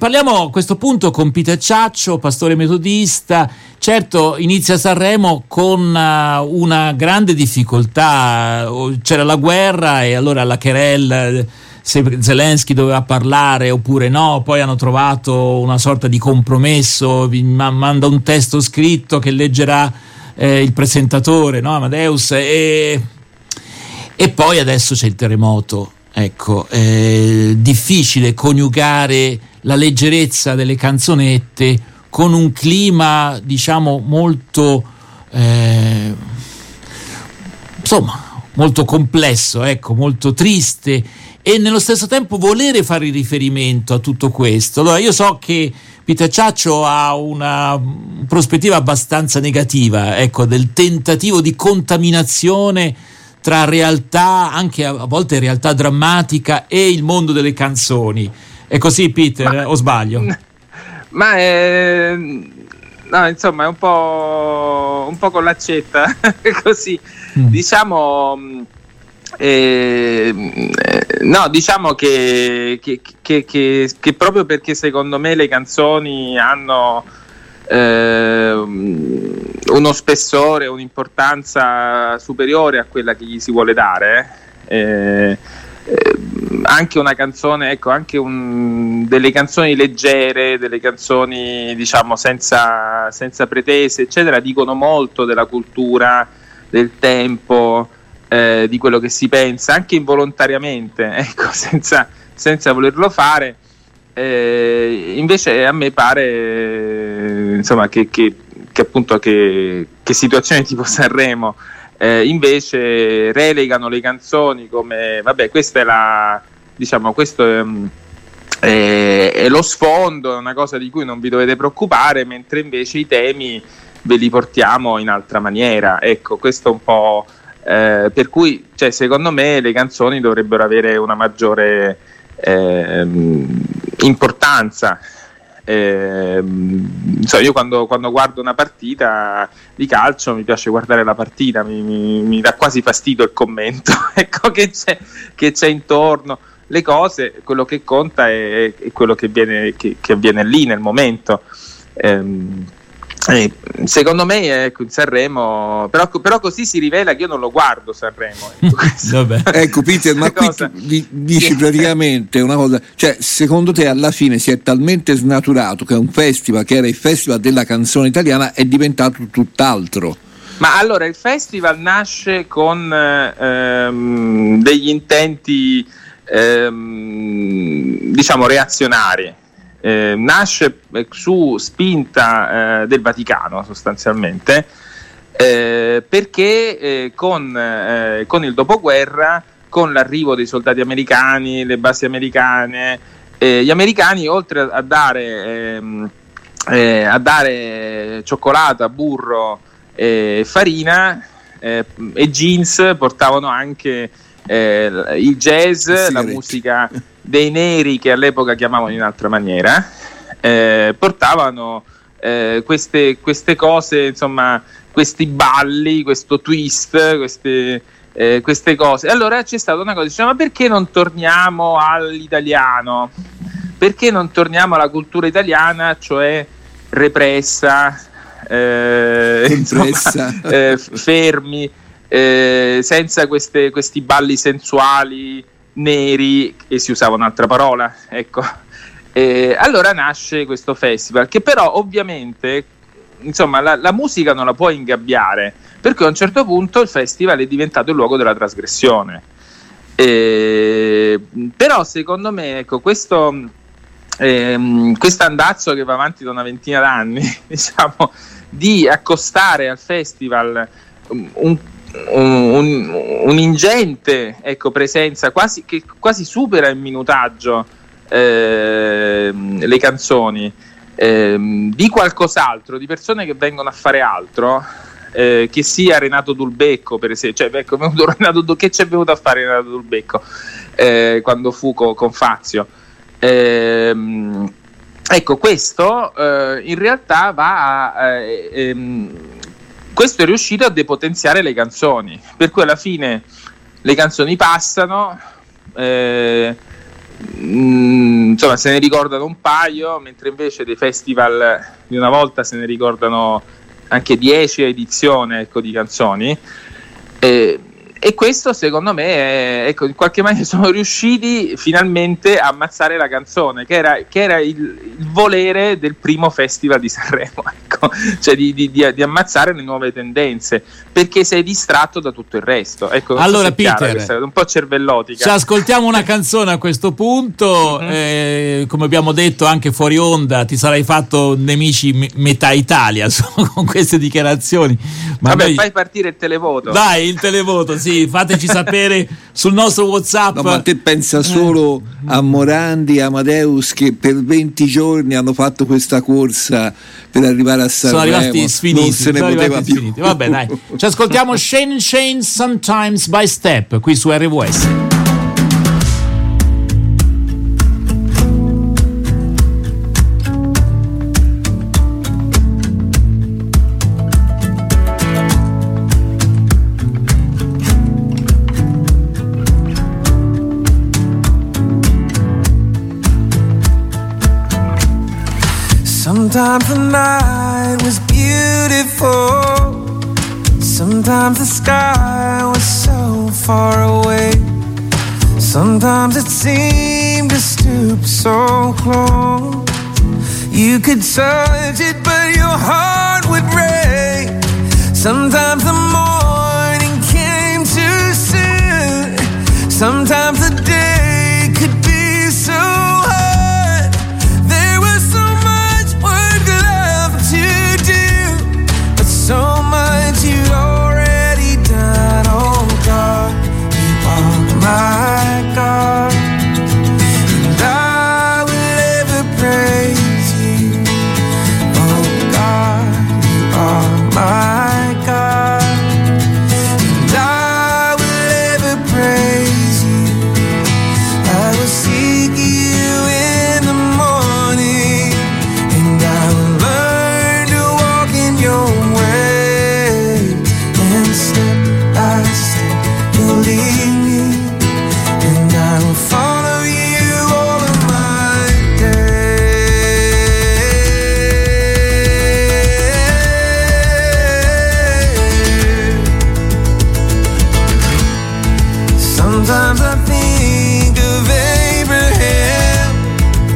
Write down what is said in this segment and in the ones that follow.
Parliamo a questo punto con Peter Ciaccio, pastore metodista. Certo, inizia Sanremo con uh, una grande difficoltà. C'era la guerra e allora la Querelle se Zelensky doveva parlare oppure no, poi hanno trovato una sorta di compromesso, manda un testo scritto che leggerà eh, il presentatore, no? Amadeus, e, e poi adesso c'è il terremoto. Ecco, è difficile coniugare la leggerezza delle canzonette con un clima diciamo molto eh, insomma molto complesso ecco molto triste e nello stesso tempo volere fare riferimento a tutto questo. Allora io so che Peter Ciaccio ha una prospettiva abbastanza negativa ecco del tentativo di contaminazione tra realtà anche a volte realtà drammatica e il mondo delle canzoni è così, Peter, ma, o sbaglio? Ma è, no, insomma, è un po', un po con l'accetta, così. Mm. Diciamo, eh, no, diciamo che, che, che, che, proprio perché secondo me le canzoni hanno eh, uno spessore, un'importanza superiore a quella che gli si vuole dare. Eh, eh, anche una canzone, ecco, anche un, delle canzoni leggere, delle canzoni diciamo senza, senza, pretese, eccetera, dicono molto della cultura, del tempo, eh, di quello che si pensa, anche involontariamente, ecco, senza, senza volerlo fare. Eh, invece a me pare insomma, che, che, che appunto che, che situazioni tipo Sanremo eh, invece relegano le canzoni come vabbè questa è la diciamo questo è, è, è, lo sfondo è una cosa di cui non vi dovete preoccupare mentre invece i temi ve li portiamo in altra maniera. Ecco questo è un po' eh, per cui cioè, secondo me le canzoni dovrebbero avere una maggiore eh, importanza eh, so, io quando, quando, guardo una partita di calcio mi piace guardare la partita, mi, mi, mi dà quasi fastidio il commento ecco, che, c'è, che, c'è, intorno. Le cose, quello che conta è, è quello che, viene, che, che, avviene lì nel momento. Eh, eh, secondo me ecco, Sanremo, però, però, così si rivela che io non lo guardo Sanremo. Ecco, ecco Peter, ma qui dici praticamente una cosa, cioè secondo te alla fine si è talmente snaturato che un festival che era il festival della canzone italiana è diventato tutt'altro. Ma allora il festival nasce con ehm, degli intenti ehm, diciamo reazionari eh, nasce eh, su spinta eh, del Vaticano sostanzialmente eh, perché eh, con, eh, con, il dopoguerra, con l'arrivo dei soldati americani, le basi americane, gli americani oltre a dare, ehm, a dare cioccolata, burro e farina e jeans portavano anche il jazz, la musica dei neri che all'epoca chiamavano in altra maniera, eh, portavano eh, queste, queste, cose, insomma, questi balli, questo twist, queste, eh, queste cose. Allora c'è stata una cosa, diciamo, ma perché non torniamo all'italiano? Perché non torniamo alla cultura italiana, cioè repressa, eh, insomma, eh, fermi, eh, senza queste, questi balli sensuali? Neri e si usava un'altra parola, ecco. E allora nasce questo festival che però ovviamente insomma la, la, musica non la può ingabbiare perché a un certo punto il festival è diventato il luogo della trasgressione. E, però secondo me ecco, questo ehm, andazzo che va avanti da una ventina d'anni diciamo, di accostare al festival un un, un'ingente ecco, presenza quasi, che quasi supera il minutaggio eh, le canzoni eh, di qualcos'altro, di persone che vengono a fare altro. Eh, che sia Renato Dulbecco, per esempio, cioè, ecco, Renato, che ci è venuto a fare Renato Dulbecco eh, quando fu co, con Fazio. Ehm, ecco, questo eh, in realtà va a, eh, ehm, questo è riuscito a depotenziare le canzoni, per cui alla fine le canzoni passano, eh, Mm, insomma, se ne ricordano un paio, mentre invece dei festival di una volta se ne ricordano anche 10 edizioni ecco, di canzoni. Eh, e questo secondo me è, ecco, in qualche maniera sono riusciti finalmente a ammazzare la canzone che era, che era il, il, volere del primo festival di Sanremo ecco. cioè di, di, di, di, ammazzare le nuove tendenze perché sei distratto da tutto il resto ecco, allora Peter chiara, un po' cervellotica ci ascoltiamo una canzone a questo punto mm-hmm. eh, come abbiamo detto anche fuori onda ti sarai fatto nemici me- metà Italia con queste dichiarazioni Ma vabbè noi... fai partire il televoto dai il televoto sì fateci sapere sul nostro WhatsApp. No, ma te pensa solo a Morandi, Amadeus che per 20 giorni hanno fatto questa corsa per arrivare a. Sono arrivati sfiniti. Non se ne poteva più. Sfiniti. Vabbè, dai. Ci ascoltiamo Shane Shane Sometimes by Step qui su RWS. Sometimes the night was beautiful. Sometimes the sky was so far away. Sometimes it seemed to stoop so close. You could touch it, but your heart would break. Sometimes the morning Sometimes I think of Abraham,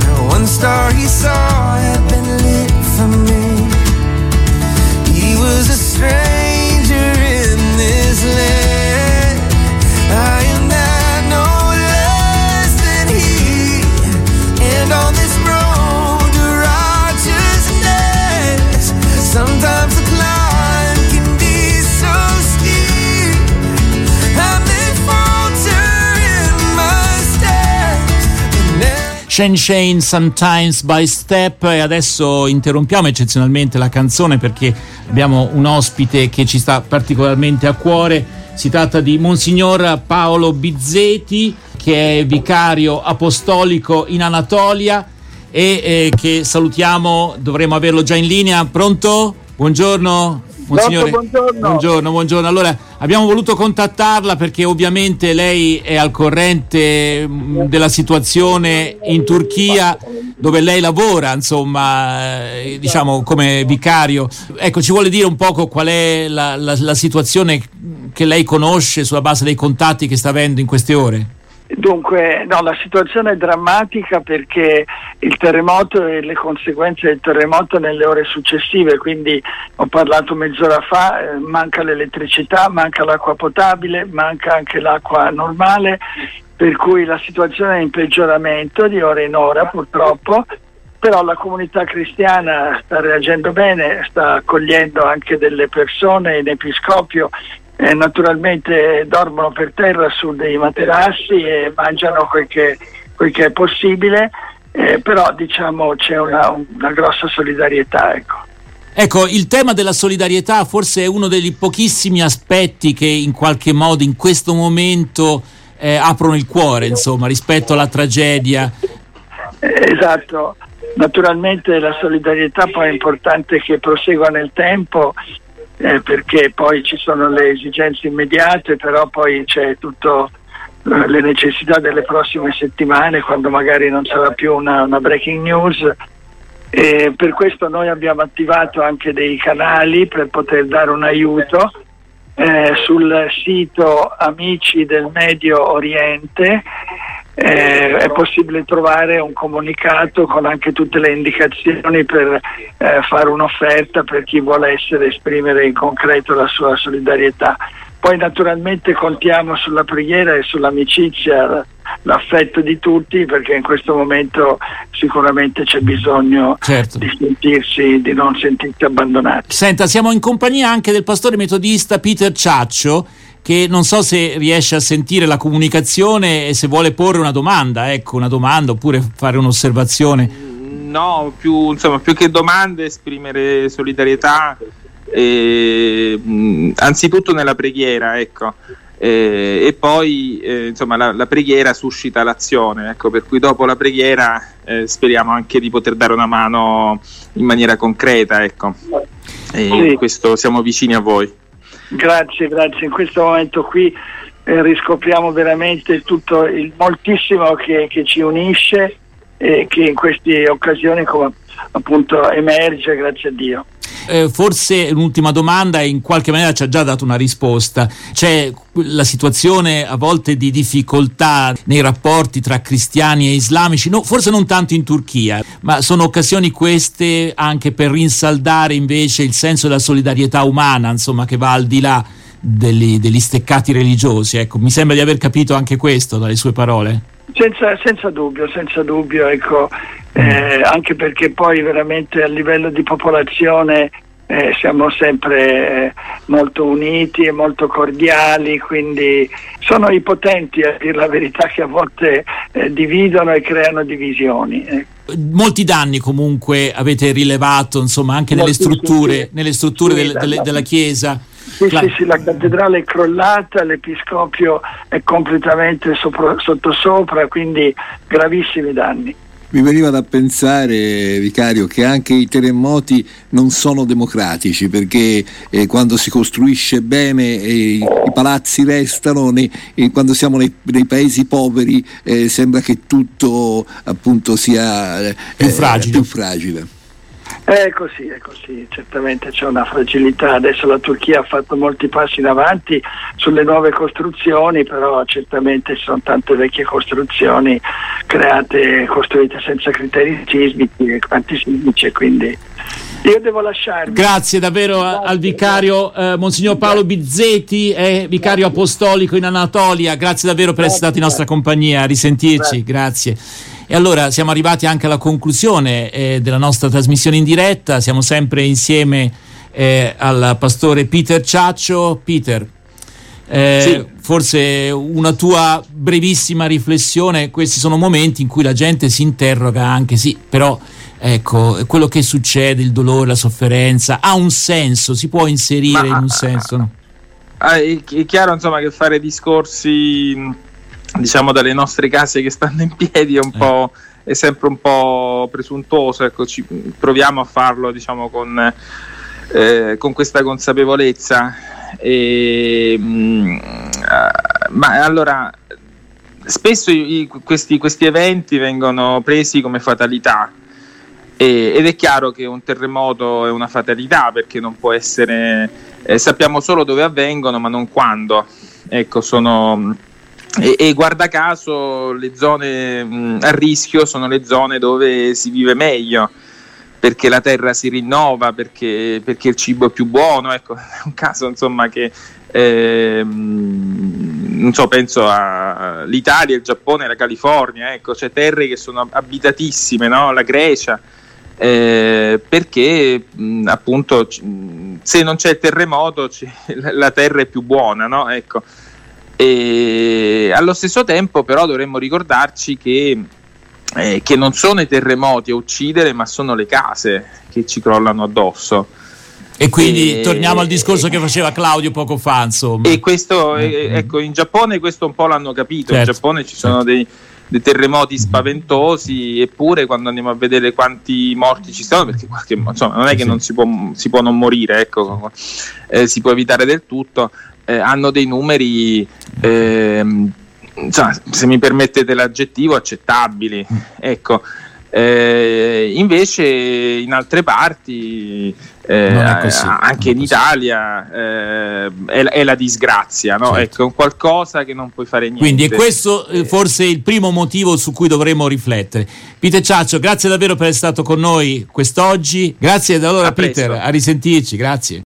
that one star he saw. Shane Shane Sometimes by Step e adesso interrompiamo eccezionalmente la canzone perché abbiamo un ospite che ci sta particolarmente a cuore. Si tratta di Monsignor Paolo Bizzeti che è vicario apostolico in Anatolia e eh, che salutiamo, dovremmo averlo già in linea. Pronto? Buongiorno. Monsignore, buongiorno. buongiorno, buongiorno. Allora, abbiamo voluto contattarla perché ovviamente lei è al corrente mm, della situazione in Turchia dove lei lavora, insomma, eh, diciamo come vicario. Ecco, ci vuole dire un poco qual è la, la, la situazione che lei conosce sulla base dei contatti che sta avendo in queste ore? Dunque, no, la situazione è drammatica perché il terremoto e le conseguenze del terremoto nelle ore successive, quindi ho parlato mezz'ora fa, eh, manca l'elettricità, manca l'acqua potabile, manca anche l'acqua normale, per cui la situazione è in peggioramento di ora in ora purtroppo, però la comunità cristiana sta reagendo bene, sta accogliendo anche delle persone in episcopio eh, naturalmente dormono per terra su dei materassi e mangiano quel che, quel che è possibile, eh, però diciamo c'è una, una grossa solidarietà. Ecco. Ecco, il tema della solidarietà forse è uno degli pochissimi aspetti che in qualche modo in questo momento eh, aprono il cuore, insomma, rispetto alla tragedia. Esatto, naturalmente la solidarietà poi è importante che prosegua nel tempo eh, perché poi ci sono le esigenze immediate, però poi c'è tutto eh, le necessità delle prossime settimane quando magari non sarà più una, una breaking news. E per questo noi abbiamo attivato anche dei canali per poter dare un aiuto eh, sul sito Amici del Medio Oriente eh, è possibile trovare un comunicato con anche tutte le indicazioni per eh, fare un'offerta per chi vuole essere, esprimere in concreto la sua solidarietà. Poi naturalmente contiamo sulla preghiera e sull'amicizia, l'affetto di tutti perché in questo momento sicuramente c'è bisogno certo. di sentirsi, di non sentirsi abbandonati. Senta, siamo in compagnia anche del pastore metodista Peter Ciaccio che non so se riesce a sentire la comunicazione e se vuole porre una domanda, ecco, una domanda oppure fare un'osservazione. No, più, insomma, più che domande esprimere solidarietà, eh, anzitutto nella preghiera, ecco. Eh, e poi eh, insomma la, la, preghiera suscita l'azione, ecco, per cui dopo la preghiera eh, speriamo anche di poter dare una mano in maniera concreta, ecco. E sì. questo siamo vicini a voi. Grazie, grazie. In questo momento qui eh, riscopriamo veramente tutto il moltissimo che, che ci unisce e che in queste occasioni come appunto emerge, grazie a Dio. Eh, forse l'ultima domanda in qualche maniera ci ha già dato una risposta. C'è la situazione a volte di difficoltà nei rapporti tra cristiani e islamici, no, forse non tanto in Turchia, ma sono occasioni queste anche per rinsaldare invece il senso della solidarietà umana, insomma, che va al di là degli, degli steccati religiosi. Ecco, mi sembra di aver capito anche questo dalle sue parole. Senza, senza dubbio, senza dubbio, ecco, eh, anche perché poi veramente a livello di popolazione eh, siamo sempre eh, molto uniti e molto cordiali, quindi sono i potenti a dire la verità che a volte eh, dividono e creano divisioni. Eh. Molti danni comunque avete rilevato insomma, anche nelle strutture, nelle strutture del, delle, della Chiesa. Sì, la... sì, sì, la cattedrale è crollata, l'episcopio è completamente sopra, sottosopra, quindi gravissimi danni. Mi veniva da pensare, vicario, che anche i terremoti non sono democratici perché eh, quando si costruisce bene eh, i palazzi restano, nei, eh, quando siamo nei, nei paesi poveri eh, sembra che tutto appunto sia eh, più fragile. Più fragile. È così, è così, certamente c'è una fragilità. Adesso la Turchia ha fatto molti passi in avanti sulle nuove costruzioni, però certamente ci sono tante vecchie costruzioni create, costruite senza criteri sismici e antisismici, quindi io devo lasciarmi. Grazie davvero Grazie. al vicario eh, Monsignor Paolo Bizzetti, è vicario Grazie. apostolico in Anatolia. Grazie davvero per essere stato in nostra compagnia. A risentirci. Grazie. E allora siamo arrivati anche alla conclusione eh, della nostra trasmissione in diretta, siamo sempre insieme eh, al pastore Peter Ciaccio. Peter, eh, sì. forse una tua brevissima riflessione, questi sono momenti in cui la gente si interroga anche, sì, però ecco, quello che succede, il dolore, la sofferenza, ha un senso, si può inserire Ma, in un senso? No? Ah, è, è chiaro insomma che fare discorsi diciamo dalle nostre case che stanno in piedi è un eh. po' è sempre un po' presuntuoso ecco, ci, proviamo a farlo diciamo con, eh, con questa consapevolezza. E, mh, mm, ma allora spesso i, questi, questi, eventi vengono presi come fatalità. E, ed è chiaro che un terremoto è una fatalità perché non può essere eh, sappiamo solo dove avvengono ma non quando. Ecco sono e, e, guarda caso le zone mh, a rischio sono le zone dove si vive meglio perché la terra si rinnova, perché, perché il cibo è più buono. Ecco, è un caso insomma che eh, non so, penso all'Italia, il Giappone, la California, ecco, c'è terre che sono abitatissime, no? la Grecia. Eh, perché mh, appunto se non c'è il terremoto la terra è più buona, no? ecco. E allo stesso tempo però dovremmo ricordarci che, eh, che non sono i terremoti a uccidere ma sono le case che ci crollano addosso. E quindi e, torniamo al discorso che faceva Claudio poco fa, insomma. E questo, eh, ecco, in Giappone questo un po' l'hanno capito, certo, in Giappone ci sono certo. dei, dei, terremoti spaventosi, eppure quando andiamo a vedere quanti morti ci sono, perché qualche, insomma, non è che non si può, si può, non morire, ecco, eh, si può evitare del tutto, eh, hanno dei numeri ehm, insomma, se mi permettete l'aggettivo, accettabili. Ecco. Eh, invece in altre parti, eh, anche in Italia, eh, è, è, la disgrazia, no? certo. ecco, è un qualcosa che non puoi fare niente. Quindi è questo eh, forse il primo motivo su cui dovremmo riflettere. Peter Ciaccio, grazie davvero per essere stato con noi quest'oggi. Grazie allora a Peter, a risentirci, grazie.